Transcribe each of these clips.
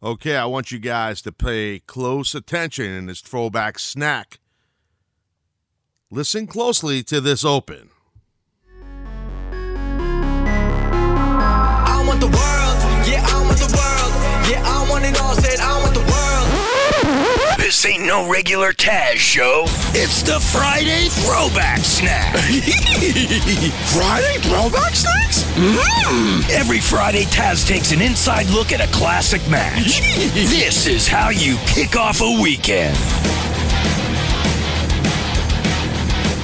Okay, I want you guys to pay close attention in this throwback snack. Listen closely to this open. I want the world, This ain't no regular Taz show. It's the Friday Throwback Snack. Friday throwback snacks? Mm. Every Friday, Taz takes an inside look at a classic match. this is how you kick off a weekend.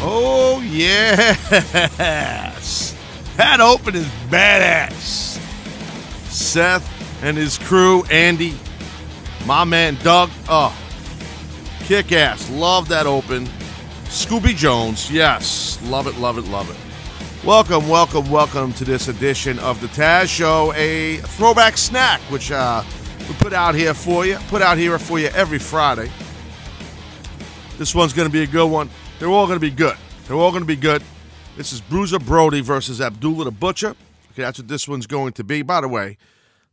Oh, yes. That open is badass. Seth and his crew, Andy, my man Doug. Oh, kick ass. Love that open. Scooby Jones. Yes. Love it, love it, love it. Welcome, welcome, welcome to this edition of the Taz Show, a throwback snack, which uh, we put out here for you, put out here for you every Friday. This one's going to be a good one. They're all going to be good. They're all going to be good. This is Bruiser Brody versus Abdullah the Butcher. Okay, that's what this one's going to be. By the way,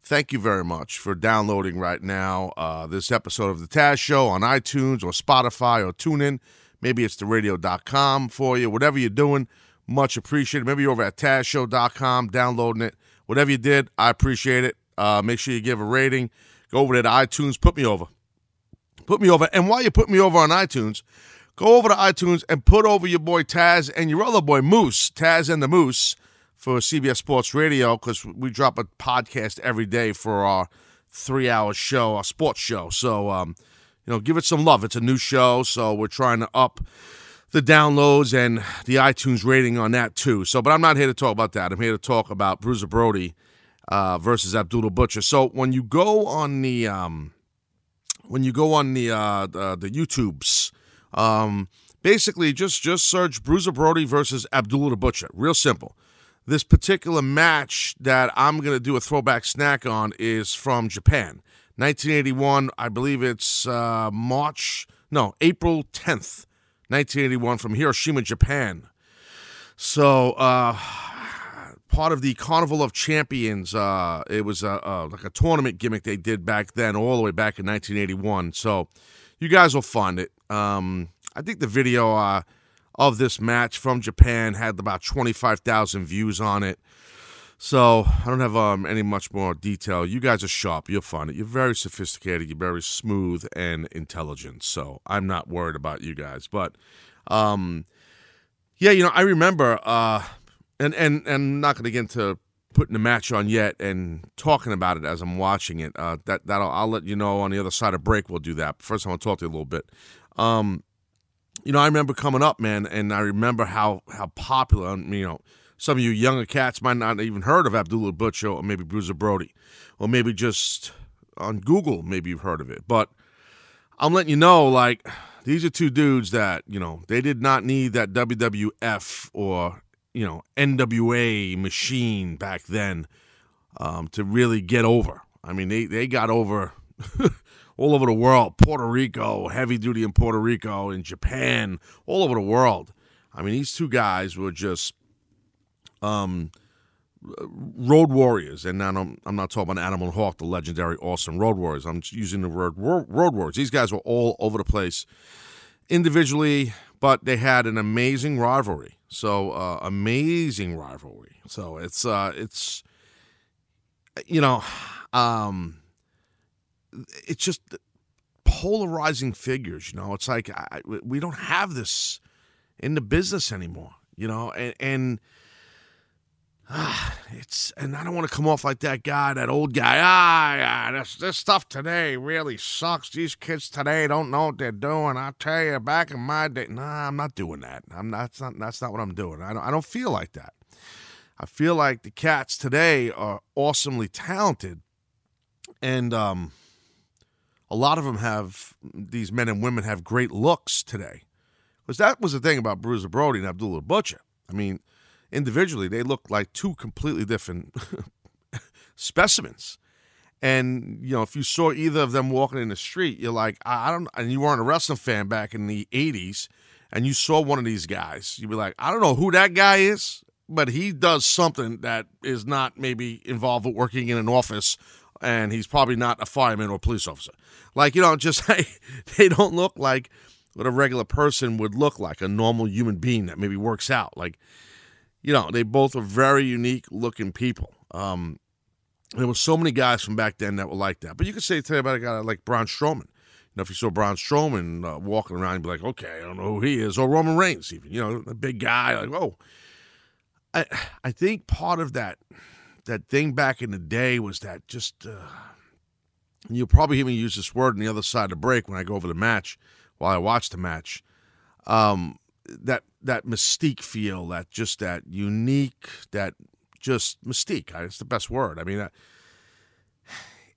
thank you very much for downloading right now uh, this episode of the Taz Show on iTunes or Spotify or TuneIn. Maybe it's the radio.com for you. Whatever you're doing, much appreciated. Maybe you're over at TazShow.com downloading it. Whatever you did, I appreciate it. Uh, make sure you give a rating. Go over to iTunes. Put me over. Put me over. And while you put me over on iTunes, go over to iTunes and put over your boy Taz and your other boy Moose, Taz and the Moose, for CBS Sports Radio because we drop a podcast every day for our three-hour show, our sports show. So, um, you know, give it some love. It's a new show, so we're trying to up the downloads and the iTunes rating on that too. So, but I'm not here to talk about that. I'm here to talk about Bruiser Brody uh, versus Abdullah Butcher. So when you go on the um, when you go on the uh, the, the YouTubes, um, basically just just search Bruiser Brody versus Abdullah the Butcher. Real simple. This particular match that I'm going to do a throwback snack on is from Japan, 1981. I believe it's uh, March, no, April 10th, 1981, from Hiroshima, Japan. So, uh, part of the Carnival of Champions. Uh, it was a, like a tournament gimmick they did back then, all the way back in 1981. So you guys will find it. Um, I think the video uh, of this match from Japan had about 25,000 views on it. So I don't have um, any much more detail. You guys are sharp. You'll find it. You're very sophisticated. You're very smooth and intelligent. So I'm not worried about you guys. But um, yeah, you know, I remember, uh, and and and I'm not going to get into putting the match on yet and talking about it as I'm watching it. Uh, that that I'll, let you know on the other side of break. We'll do that. First, I want to talk to you a little bit. Um, you know, I remember coming up, man, and I remember how how popular. You know, some of you younger cats might not even heard of Abdullah Butcher or maybe Bruiser Brody, or maybe just on Google, maybe you've heard of it. But I'm letting you know, like these are two dudes that you know they did not need that WWF or you know NWA machine back then um, to really get over. I mean, they they got over all over the world. Puerto Rico, heavy duty in Puerto Rico, in Japan, all over the world. I mean, these two guys were just um, road warriors, and I'm, I'm not talking about Animal Hawk, the legendary, awesome road warriors. I'm using the word road warriors. These guys were all over the place individually, but they had an amazing rivalry. So uh, amazing rivalry. So it's uh, it's you know, um, it's just polarizing figures. You know, it's like I, we don't have this in the business anymore. You know, and, and ah, it's and I don't want to come off like that guy, that old guy. Ah, yeah, this this stuff today really sucks. These kids today don't know what they're doing. I tell you, back in my day, nah, I'm not doing that. I'm not. That's not. That's not what I'm doing. I don't. I don't feel like that. I feel like the cats today are awesomely talented, and um, a lot of them have these men and women have great looks today. Because that was the thing about Bruiser Brody and Abdullah Butcher. I mean, individually, they look like two completely different specimens. And you know, if you saw either of them walking in the street, you're like, I don't. And you weren't a wrestling fan back in the '80s, and you saw one of these guys, you'd be like, I don't know who that guy is, but he does something that is not maybe involved with working in an office and he's probably not a fireman or a police officer. Like you know, just they don't look like what a regular person would look like, a normal human being that maybe works out. Like you know, they both are very unique looking people. Um, there were so many guys from back then that were like that. But you could say today about a guy like Braun Strowman. You know, if you saw Braun Strowman uh, walking around, you'd be like, okay, I don't know who he is. Or Roman Reigns, even. You know, a big guy. Like, whoa. I I think part of that that thing back in the day was that just uh, you'll probably hear me use this word on the other side of the break when I go over the match while I watch the match. Um, that that mystique feel, that just that unique, that just mystique. It's the best word. I mean,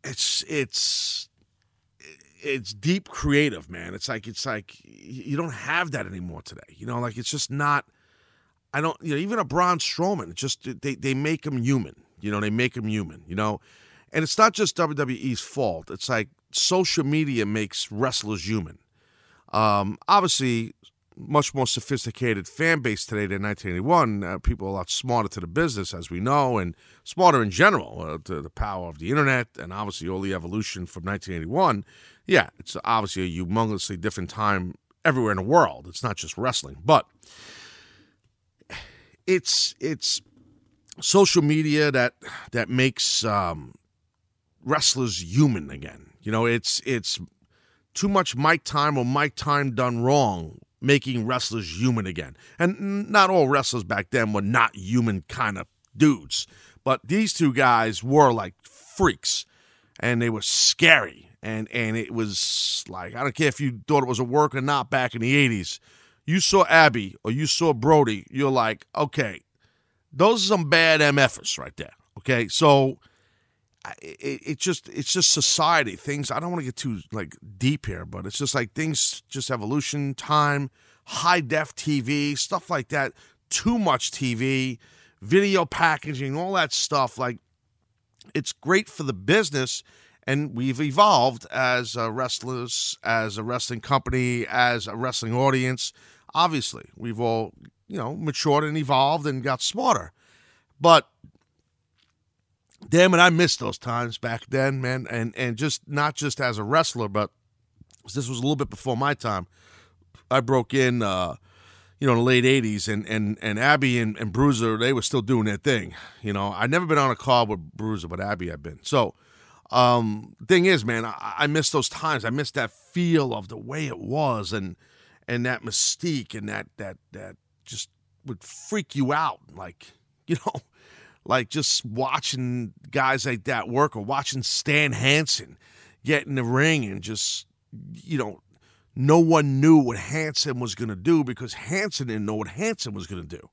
it's it's it's deep creative, man. It's like it's like you don't have that anymore today. You know, like it's just not. I don't. You know, even a Braun Strowman, just they they make him human. You know, they make him human. You know, and it's not just WWE's fault. It's like social media makes wrestlers human. Um, obviously, much more sophisticated fan base today than 1981. Uh, people are a lot smarter to the business, as we know, and smarter in general uh, to the power of the internet and obviously all the evolution from 1981. Yeah, it's obviously a humongously different time everywhere in the world. It's not just wrestling, but it's it's social media that that makes um, wrestlers human again. You know, it's it's too much mic time or mic time done wrong making wrestlers human again. And not all wrestlers back then were not human kind of dudes, but these two guys were like freaks and they were scary. And, and it was like, I don't care if you thought it was a work or not back in the 80s. You saw Abby or you saw Brody, you're like, okay, those are some bad MFers right there. Okay. So it, it just it's just society things i don't want to get too like deep here but it's just like things just evolution time high def tv stuff like that too much tv video packaging all that stuff like it's great for the business and we've evolved as wrestlers as a wrestling company as a wrestling audience obviously we've all you know matured and evolved and got smarter but damn it, I missed those times back then, man. And and just not just as a wrestler, but this was a little bit before my time. I broke in, uh, you know, in the late '80s, and and and Abby and, and Bruiser they were still doing their thing. You know, I never been on a call with Bruiser, but Abby I've been. So, um, thing is, man, I, I miss those times. I miss that feel of the way it was, and and that mystique, and that that that just would freak you out, like you know like just watching guys like that work or watching Stan Hansen get in the ring and just, you know, no one knew what Hansen was going to do because Hansen didn't know what Hansen was going to do.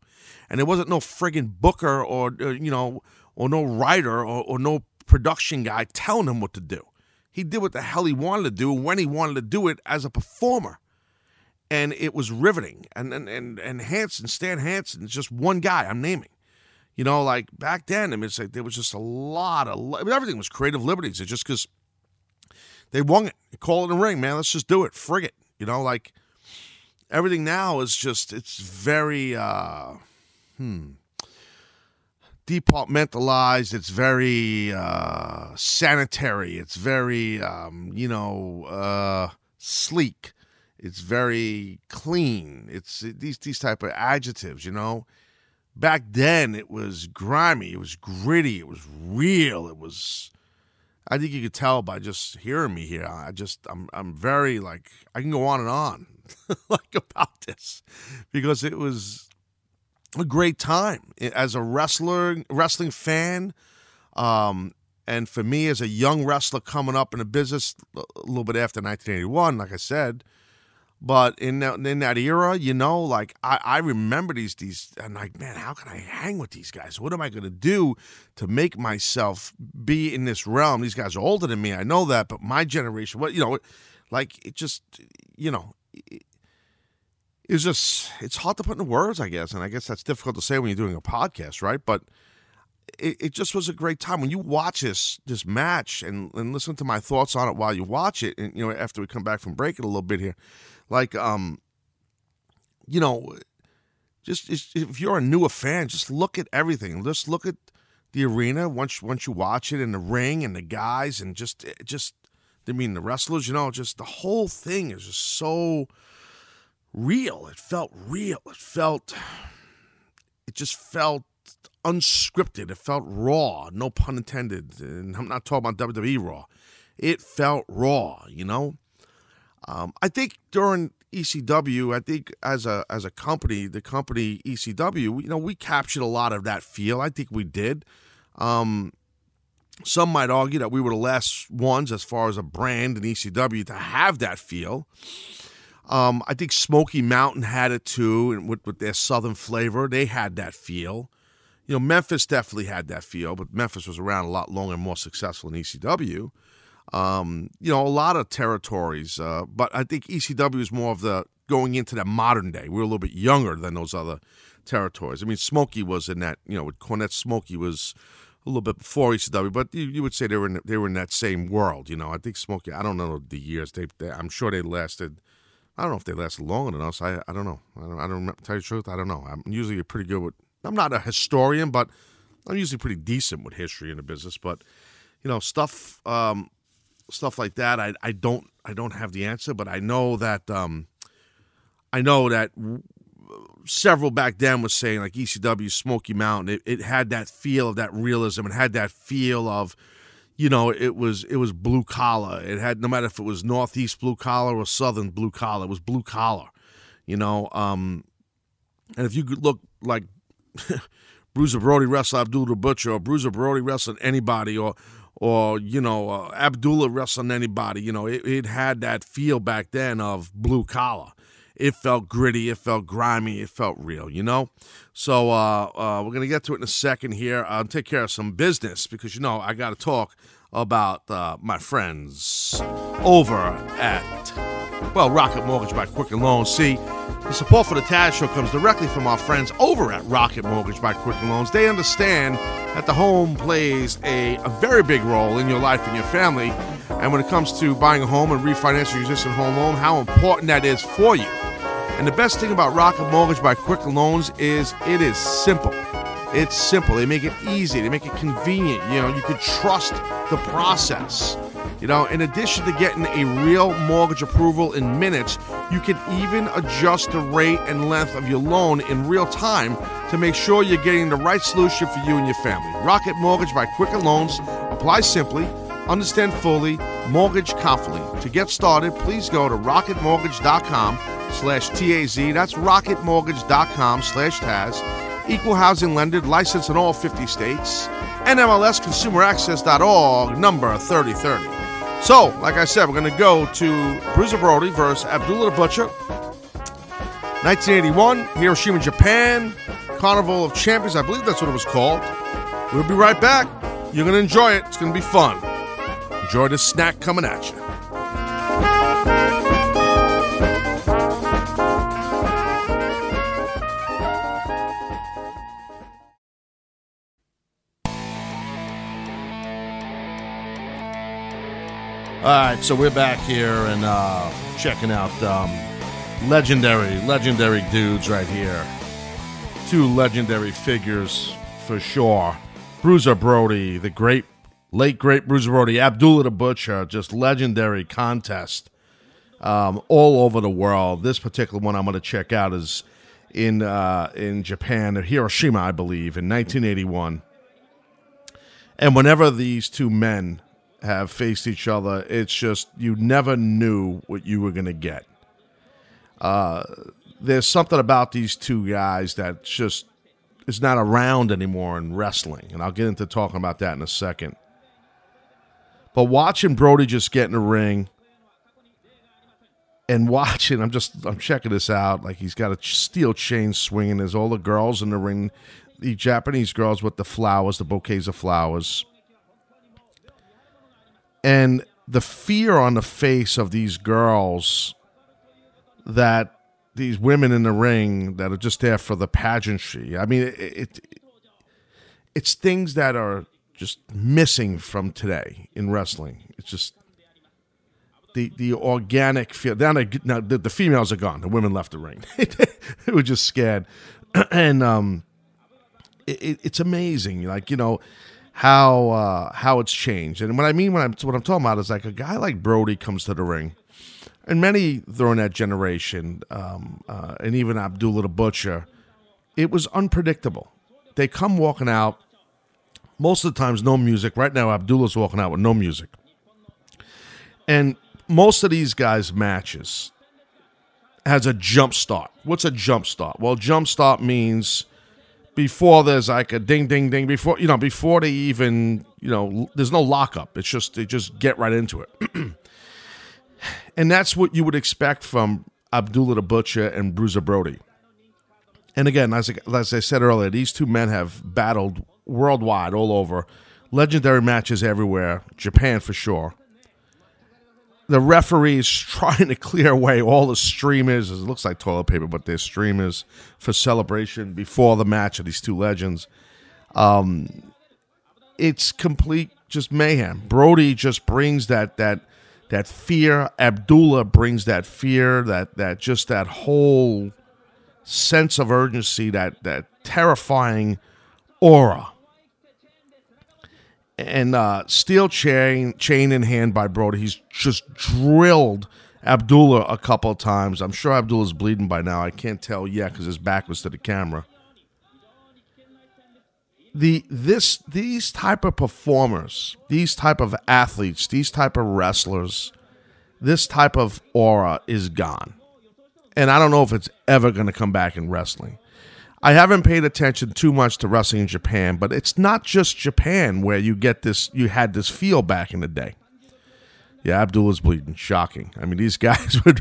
And there wasn't no friggin' booker or, or you know, or no writer or, or no production guy telling him what to do. He did what the hell he wanted to do when he wanted to do it as a performer. And it was riveting. And and and, and Hansen, Stan Hansen, is just one guy I'm naming. You know, like back then, I mean, it's like there was just a lot of I mean, everything was creative liberties. It's just because they won it. Call it a ring, man. Let's just do it. Frig it. You know, like everything now is just it's very uh hmm departmentalized it's very uh sanitary it's very um you know uh sleek it's very clean. It's these these type of adjectives you know? Back then it was grimy, it was gritty, it was real, it was I think you could tell by just hearing me here. I just I'm I'm very like I can go on and on like about this because it was a great time. As a wrestler, wrestling fan, um, and for me as a young wrestler coming up in the business a little bit after 1981, like I said, but in that, in that era, you know, like I, I remember these these I'm like, man, how can I hang with these guys? What am I going to do to make myself be in this realm? These guys are older than me, I know that, but my generation, what you know, like it just, you know, it, it's just it's hard to put into words, I guess, and I guess that's difficult to say when you're doing a podcast, right? But it, it just was a great time when you watch this this match and, and listen to my thoughts on it while you watch it, and you know, after we come back from break it a little bit here like um you know just if you're a newer fan just look at everything just look at the arena once once you watch it in the ring and the guys and just just I mean the wrestlers, you know, just the whole thing is just so real. It felt real. It felt it just felt unscripted. It felt raw, no pun intended. And I'm not talking about WWE Raw. It felt raw, you know. Um, I think during ECW, I think as a as a company, the company ECW, you know, we captured a lot of that feel. I think we did. Um, some might argue that we were the last ones, as far as a brand in ECW, to have that feel. Um, I think Smoky Mountain had it too, and with, with their southern flavor, they had that feel. You know, Memphis definitely had that feel, but Memphis was around a lot longer and more successful in ECW. Um, you know, a lot of territories, uh, but I think ECW is more of the going into the modern day. We're a little bit younger than those other territories. I mean, Smoky was in that, you know, with Cornette Smoky was a little bit before ECW, but you, you would say they were in, they were in that same world. You know, I think Smoky. I don't know the years. They, they I'm sure they lasted. I don't know if they lasted longer than us. I I don't know. I don't. I don't remember, tell you the truth. I don't know. I'm usually pretty good with. I'm not a historian, but I'm usually pretty decent with history in the business. But you know, stuff um, stuff like that. I I don't I don't have the answer, but I know that um, I know that several back then was saying like ECW Smoky Mountain. It, it had that feel of that realism. It had that feel of, you know, it was it was blue collar. It had no matter if it was northeast blue collar or southern blue collar. It was blue collar, you know. Um, and if you could look like Bruiser Brody wrestle Abdullah the Butcher or Bruiser Brody wrestling anybody or or you know uh, Abdullah wrestling anybody, you know, it, it had that feel back then of blue collar it felt gritty, it felt grimy, it felt real, you know? So uh, uh, we're to get to it in a second here. I'll take care of some business because, you know, I got to talk about uh, my friends over at, well, Rocket Mortgage by Quicken Loans. See, the support for the Taz Show comes directly from our friends over at Rocket Mortgage by Quicken Loans. They understand that the home plays a, a very big role in your life and your family. And when it comes to buying a home and refinancing your existing home loan, how important that is for you. And the best thing about Rocket Mortgage by Quicken Loans is it is simple. It's simple. They make it easy. They make it convenient. You know, you can trust the process. You know, in addition to getting a real mortgage approval in minutes, you can even adjust the rate and length of your loan in real time to make sure you're getting the right solution for you and your family. Rocket Mortgage by Quicken Loans. Apply simply, understand fully, mortgage confidently. To get started, please go to rocketmortgage.com slash TAZ. That's rocketmortgage.com slash Taz. Equal housing lender, licensed in all 50 states. NMLSconsumeraccess.org, number 3030. So, like I said, we're going to go to Bruiser Brody versus Abdullah the Butcher. 1981, Hiroshima, Japan. Carnival of Champions, I believe that's what it was called. We'll be right back. You're going to enjoy it. It's going to be fun. Enjoy this snack coming at you. Right, so we're back here and uh, checking out um, legendary, legendary dudes right here. Two legendary figures for sure. Bruiser Brody, the great, late great Bruiser Brody, Abdullah the Butcher, just legendary contest um, all over the world. This particular one I'm going to check out is in uh, in Japan, Hiroshima, I believe, in 1981. And whenever these two men have faced each other, it's just you never knew what you were going to get. Uh, there's something about these two guys that just is not around anymore in wrestling, and I'll get into talking about that in a second. But watching Brody just get in the ring and watching, I'm just I'm checking this out. Like he's got a steel chain swinging. There's all the girls in the ring, the Japanese girls with the flowers, the bouquets of flowers and the fear on the face of these girls that these women in the ring that are just there for the pageantry. I mean, it, it it's things that are just missing from today in wrestling. It's just the the organic feel. Now, now the, the, females are gone. The women left the ring. they were just scared, and um, it, it, it's amazing. Like you know how uh, how it's changed. And what I mean when I'm what I'm talking about is like a guy like Brody comes to the ring, and many during that generation, um, uh, and even Abdullah the Butcher, it was unpredictable. They come walking out. Most of the times, no music. Right now, Abdullah's walking out with no music. And most of these guys' matches has a jump start. What's a jump start? Well, jump start means before there's like a ding ding ding before you know before they even you know there's no lockup. It's just they just get right into it. And that's what you would expect from abdullah the butcher and bruiser brody. And again as I, as I said earlier these two men have battled worldwide all over. Legendary matches everywhere. Japan for sure the referees trying to clear away all the streamers. It looks like toilet paper, but they're streamers for celebration before the match of these two legends. Um, it's complete just mayhem. Brody just brings that that that fear. Abdullah brings that fear. That that just that whole sense of urgency. That that terrifying aura and uh, steel chain chain in hand by Brody. He's just drilled Abdullah a couple times. I'm sure Abdullah's bleeding by now. I can't tell yet because his back was to the camera. The this these type of performers, these type of athletes, these type of wrestlers, this type of aura is gone. And I don't know if it's ever going to come back in wrestling. I haven't paid attention too much to wrestling in Japan, but it's not just Japan where you get this. You had this feel back in the day. Yeah, Abdullah's bleeding. Shocking. I mean, these guys were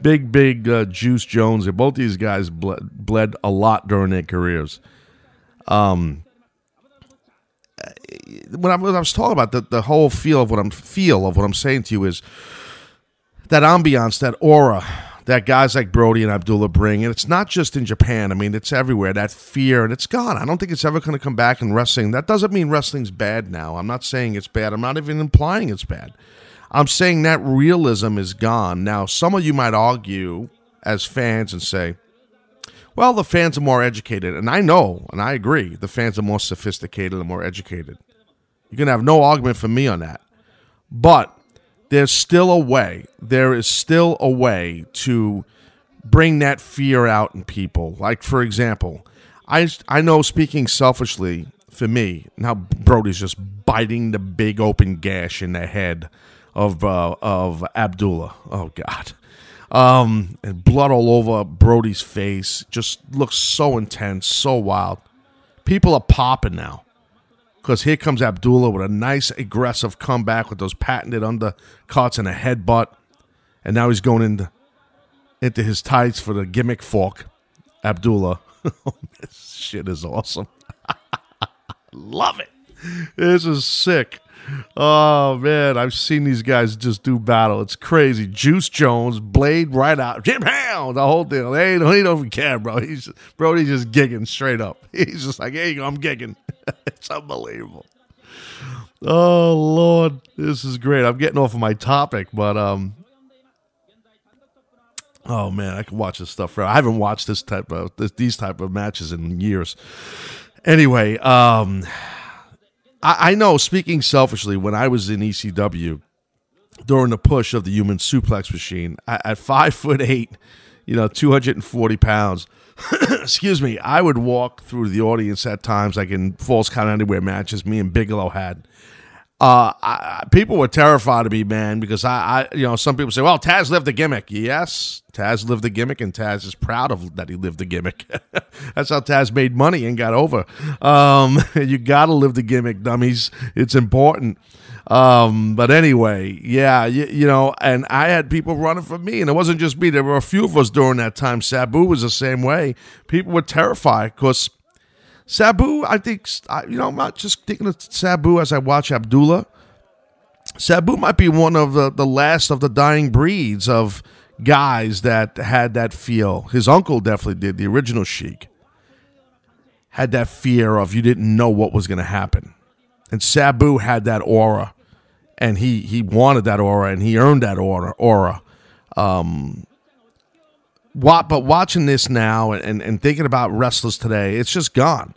big, big uh, Juice Jones. And both these guys bled, bled a lot during their careers. Um, when I, when I was talking about the, the whole feel of what I'm feel of what I'm saying to you is that ambiance, that aura that guys like Brody and Abdullah bring. And it's not just in Japan. I mean, it's everywhere. That fear, and it's gone. I don't think it's ever going to come back in wrestling. That doesn't mean wrestling's bad now. I'm not saying it's bad. I'm not even implying it's bad. I'm saying that realism is gone. Now, some of you might argue as fans and say, well, the fans are more educated. And I know, and I agree, the fans are more sophisticated and more educated. You can have no argument for me on that. But there's still a way. There is still a way to bring that fear out in people. Like, for example, I, I know speaking selfishly for me, now Brody's just biting the big open gash in the head of uh, of Abdullah. Oh God, um, and blood all over Brody's face. Just looks so intense, so wild. People are popping now because here comes Abdullah with a nice aggressive comeback with those patented undercuts and a headbutt, and now he's going into into his tights for the gimmick fork. Abdullah, oh, this shit is awesome. Love it. This is sick. Oh man, I've seen these guys just do battle. It's crazy. Juice Jones, Blade right out, Jim Hound, the whole deal. They don't, he don't even care, bro. He's bro, he's just gigging straight up. He's just like, go, I'm gigging. it's unbelievable. Oh Lord, this is great. I'm getting off of my topic, but um, oh man, I can watch this stuff. I haven't watched this type of this, these type of matches in years. Anyway, um I, I know, speaking selfishly, when I was in ECW during the push of the human suplex machine at, at five foot eight, you know, 240 pounds, excuse me, I would walk through the audience at times, like in Falls Count Anywhere matches me and Bigelow had. Uh, I, people were terrified of me, man, because I, I, you know, some people say, "Well, Taz lived the gimmick." Yes, Taz lived the gimmick, and Taz is proud of that he lived the gimmick. That's how Taz made money and got over. Um, you got to live the gimmick, dummies. It's important. Um, but anyway, yeah, you, you, know, and I had people running for me, and it wasn't just me. There were a few of us during that time. Sabu was the same way. People were terrified because Sabu, I think, you know, I'm not just thinking of Sabu as I watch Abdullah. Sabu might be one of the, the last of the dying breeds of guys that had that feel. His uncle definitely did, the original Sheik. Had that fear of you didn't know what was going to happen. And Sabu had that aura. And he, he wanted that aura and he earned that aura. aura. Um, but watching this now and, and, thinking about wrestlers today, it's just gone.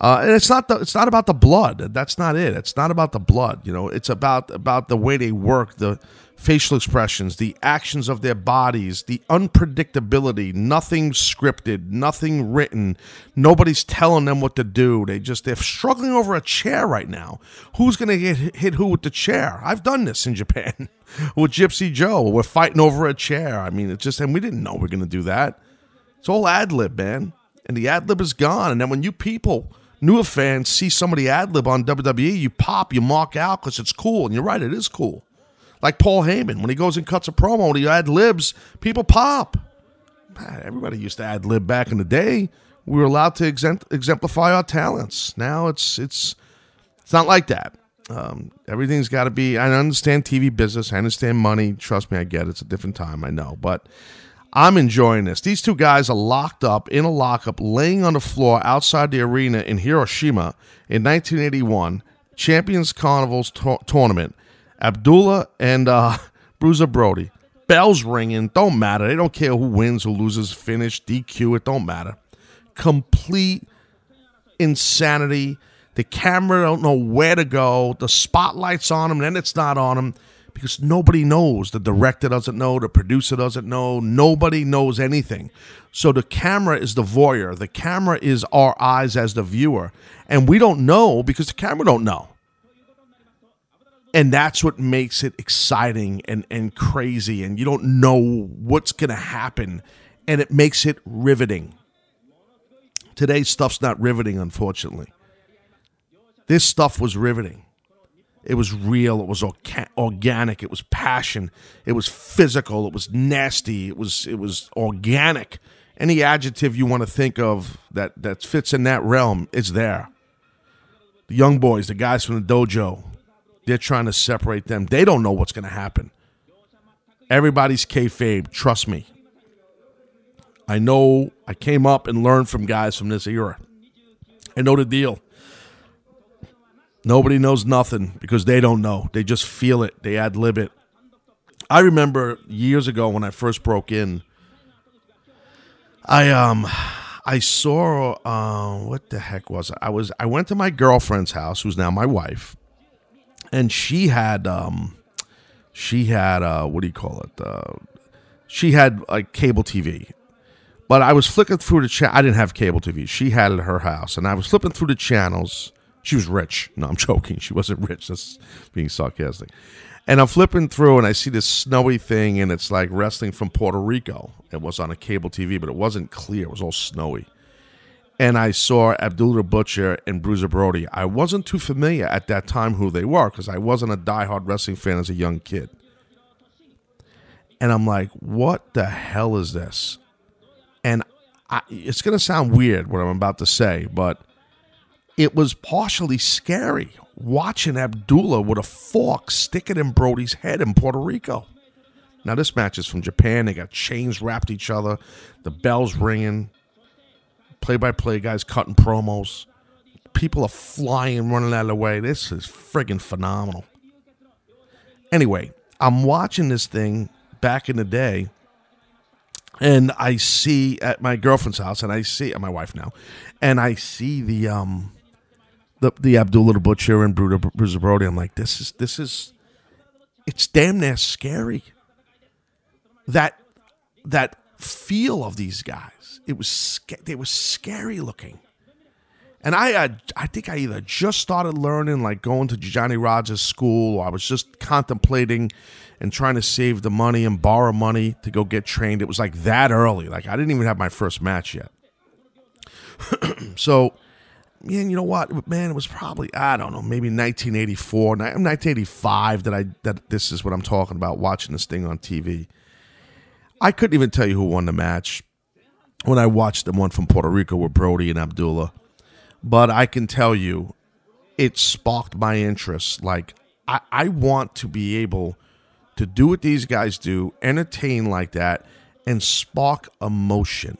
Uh, and it's not the it's not about the blood. That's not it. It's not about the blood. You know, it's about about the way they work, the facial expressions, the actions of their bodies, the unpredictability. Nothing scripted, nothing written. Nobody's telling them what to do. They just they're struggling over a chair right now. Who's gonna get hit who with the chair? I've done this in Japan with Gypsy Joe. We're fighting over a chair. I mean, it's just and we didn't know we are gonna do that. It's all ad lib, man. And the ad lib is gone. And then when you people newer fans see somebody ad lib on WWE, you pop, you mark out because it's cool. And you're right, it is cool. Like Paul Heyman, when he goes and cuts a promo and he ad libs, people pop. Everybody used to ad lib back in the day. We were allowed to exemplify our talents. Now it's it's it's not like that. Um, everything's got to be. I understand TV business. I understand money. Trust me, I get it. It's a different time. I know, but I'm enjoying this. These two guys are locked up in a lockup, laying on the floor outside the arena in Hiroshima in 1981, Champions Carnival's to- tournament. Abdullah and uh, Bruiser Brody. Bells ringing, don't matter. They don't care who wins, who loses, finish, DQ, it don't matter. Complete insanity. The camera don't know where to go. The spotlight's on them, then it's not on them because nobody knows. The director doesn't know, the producer doesn't know, nobody knows anything. So the camera is the voyeur. The camera is our eyes as the viewer. And we don't know because the camera don't know. And that's what makes it exciting and, and crazy. And you don't know what's going to happen. And it makes it riveting. Today's stuff's not riveting, unfortunately. This stuff was riveting. It was real. It was orga- organic. It was passion. It was physical. It was nasty. It was it was organic. Any adjective you want to think of that that fits in that realm is there. The young boys, the guys from the dojo, they're trying to separate them. They don't know what's going to happen. Everybody's kayfabe. Trust me. I know. I came up and learned from guys from this era. I know the deal. Nobody knows nothing because they don't know. They just feel it. They ad lib it. I remember years ago when I first broke in. I um I saw uh, what the heck was it? I was I went to my girlfriend's house, who's now my wife, and she had um she had uh what do you call it? Uh, she had like cable TV. But I was flicking through the chat. I didn't have cable TV. She had it at her house, and I was flipping through the channels she was rich. No, I'm joking. She wasn't rich. That's being sarcastic. And I'm flipping through and I see this snowy thing and it's like wrestling from Puerto Rico. It was on a cable TV, but it wasn't clear. It was all snowy. And I saw Abdullah Butcher and Bruiser Brody. I wasn't too familiar at that time who they were because I wasn't a diehard wrestling fan as a young kid. And I'm like, what the hell is this? And I, it's going to sound weird what I'm about to say, but it was partially scary watching Abdullah with a fork stick it in Brody's head in Puerto Rico. Now, this match is from Japan. They got chains wrapped each other, the bells ringing, play by play guys cutting promos. People are flying, running out of the way. This is friggin' phenomenal. Anyway, I'm watching this thing back in the day, and I see at my girlfriend's house, and I see at my wife now, and I see the um the the Abdullah the Butcher and Bruiser Brody. I'm like, this is this is, it's damn near scary. That that feel of these guys, it was they were scary looking. And I, uh, I think I either just started learning, like going to Johnny Rodz school, or I was just contemplating and trying to save the money and borrow money to go get trained. It was like that early. Like I didn't even have my first match yet. so man, you know what, man, it was probably I don't know, maybe 1984, 1985 that I that this is what I'm talking about. Watching this thing on TV, I couldn't even tell you who won the match when I watched the one from Puerto Rico with Brody and Abdullah, but I can tell you, it sparked my interest. Like I, I want to be able to do what these guys do, entertain like that, and spark emotion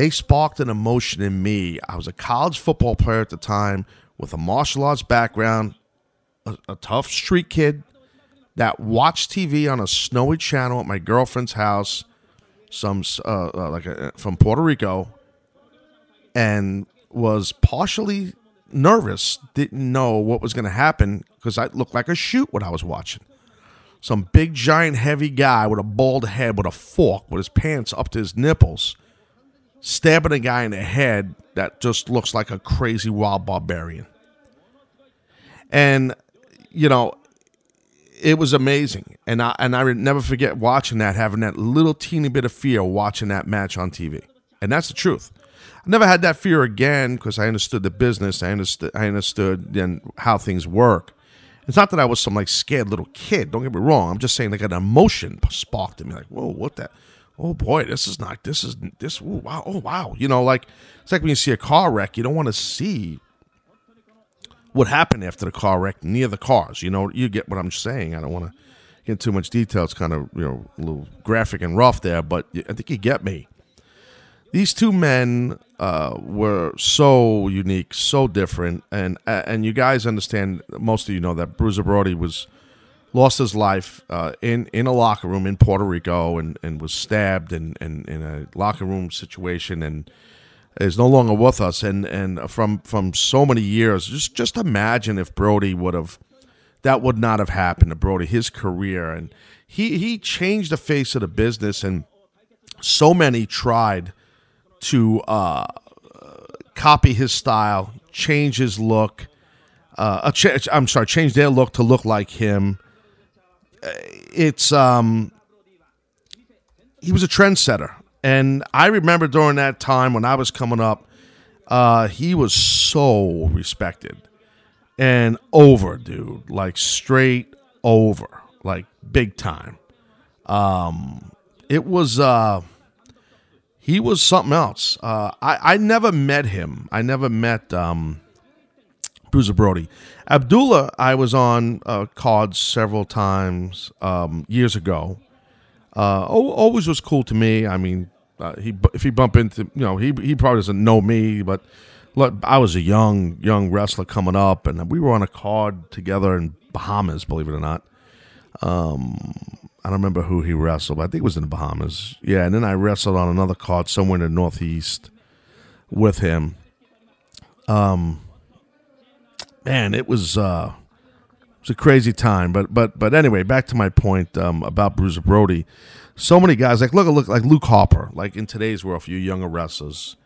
they sparked an emotion in me. I was a college football player at the time with a martial arts background, a, a tough street kid that watched TV on a snowy channel at my girlfriend's house, some uh, uh, like a, from Puerto Rico, and was partially nervous, didn't know what was going to happen because I looked like a shoot what I was watching. Some big, giant, heavy guy with a bald head with a fork with his pants up to his nipples, stabbing a guy in the head that just looks like a crazy wild barbarian. And, you know, it was amazing. And I, and I would never forget watching that, having that little teeny bit of fear watching that match on TV. And that's the truth. I never had that fear again because I understood the business. I understood I understood then how things work. It's not that I was some like scared little kid. Don't get me wrong. I'm just saying like an emotion sparked in me. Like, whoa, what that? Oh boy, this is not. This is this. Ooh, wow. Oh wow. You know, like it's like when you see a car wreck, you don't want to see what happened after the car wreck near the cars. You know, you get what I'm saying. I don't want to get too much detail. It's kind of you know a little graphic and rough there, but I think you get me. These two men uh, were so unique, so different, and and you guys understand. Most of you know that Bruiser Brody was lost his life uh, in in a locker room in Puerto Rico, and, and was stabbed in, in, in a locker room situation, and is no longer with us. And and from from so many years, just just imagine if Brody would have that would not have happened to Brody, his career, and he he changed the face of the business, and so many tried to uh, copy his style, change his look. Uh, ch- I'm sorry, change their look to look like him. It's um, he was a trendsetter, and I remember during that time when I was coming up, uh, he was so respected and over, dude, like straight over, like big time. Um, it was uh he was something else. Uh, I I never met him. I never met um, Bruiser Brody. Abdullah, I was on uh, cards several times um, years ago. Uh, always was cool to me. I mean, uh, he if he bump into you know he he probably doesn't know me, but look, I was a young young wrestler coming up, and we were on a card together in Bahamas, believe it or not. Um, I don't remember who he wrestled, but I think it was in the Bahamas. Yeah, and then I wrestled on another card somewhere in the Northeast with him. Um, man, it was uh, it was a crazy time. But but but anyway, back to my point um, about Bruiser Brody. So many guys like look look like Luke Harper, like in today's world, for you younger wrestlers.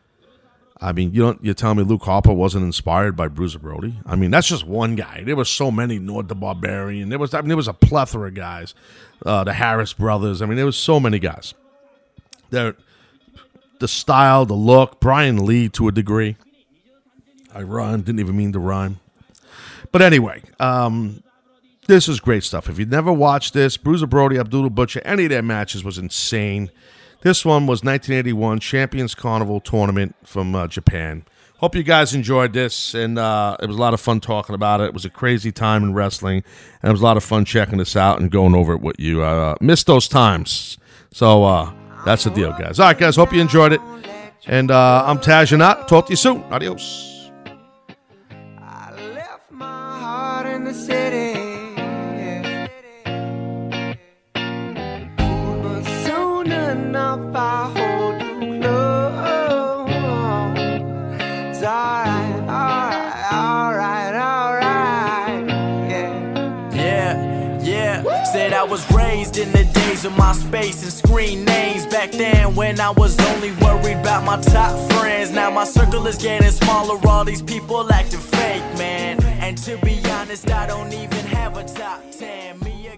I mean, you don't you're telling me Luke Harper wasn't inspired by Bruiser Brody? I mean, that's just one guy. There were so many Nord the Barbarian. There was I mean, there was a plethora of guys. Uh, the Harris brothers. I mean, there was so many guys. There, the style, the look. Brian Lee to a degree. I rhyme. Didn't even mean to rhyme. But anyway, um, this is great stuff. If you've never watched this, Bruiser Brody, Abdullah Butcher, any of their matches was insane. This one was 1981 Champions Carnival tournament from uh, Japan. Hope you guys enjoyed this, and uh, it was a lot of fun talking about it. It was a crazy time in wrestling, and it was a lot of fun checking this out and going over it with you. Uh, missed those times, so uh, that's the deal, guys. All right, guys. Hope you enjoyed it, and uh, I'm Tajanat. Talk to you soon. Adios. I. Yeah. Yeah, yeah. Said I was raised in the days of MySpace and screen names. Back then, when I was only worried about my top friends. Now my circle is getting smaller. All these people acting fake, man. And to be honest, I don't even have a top 10. Me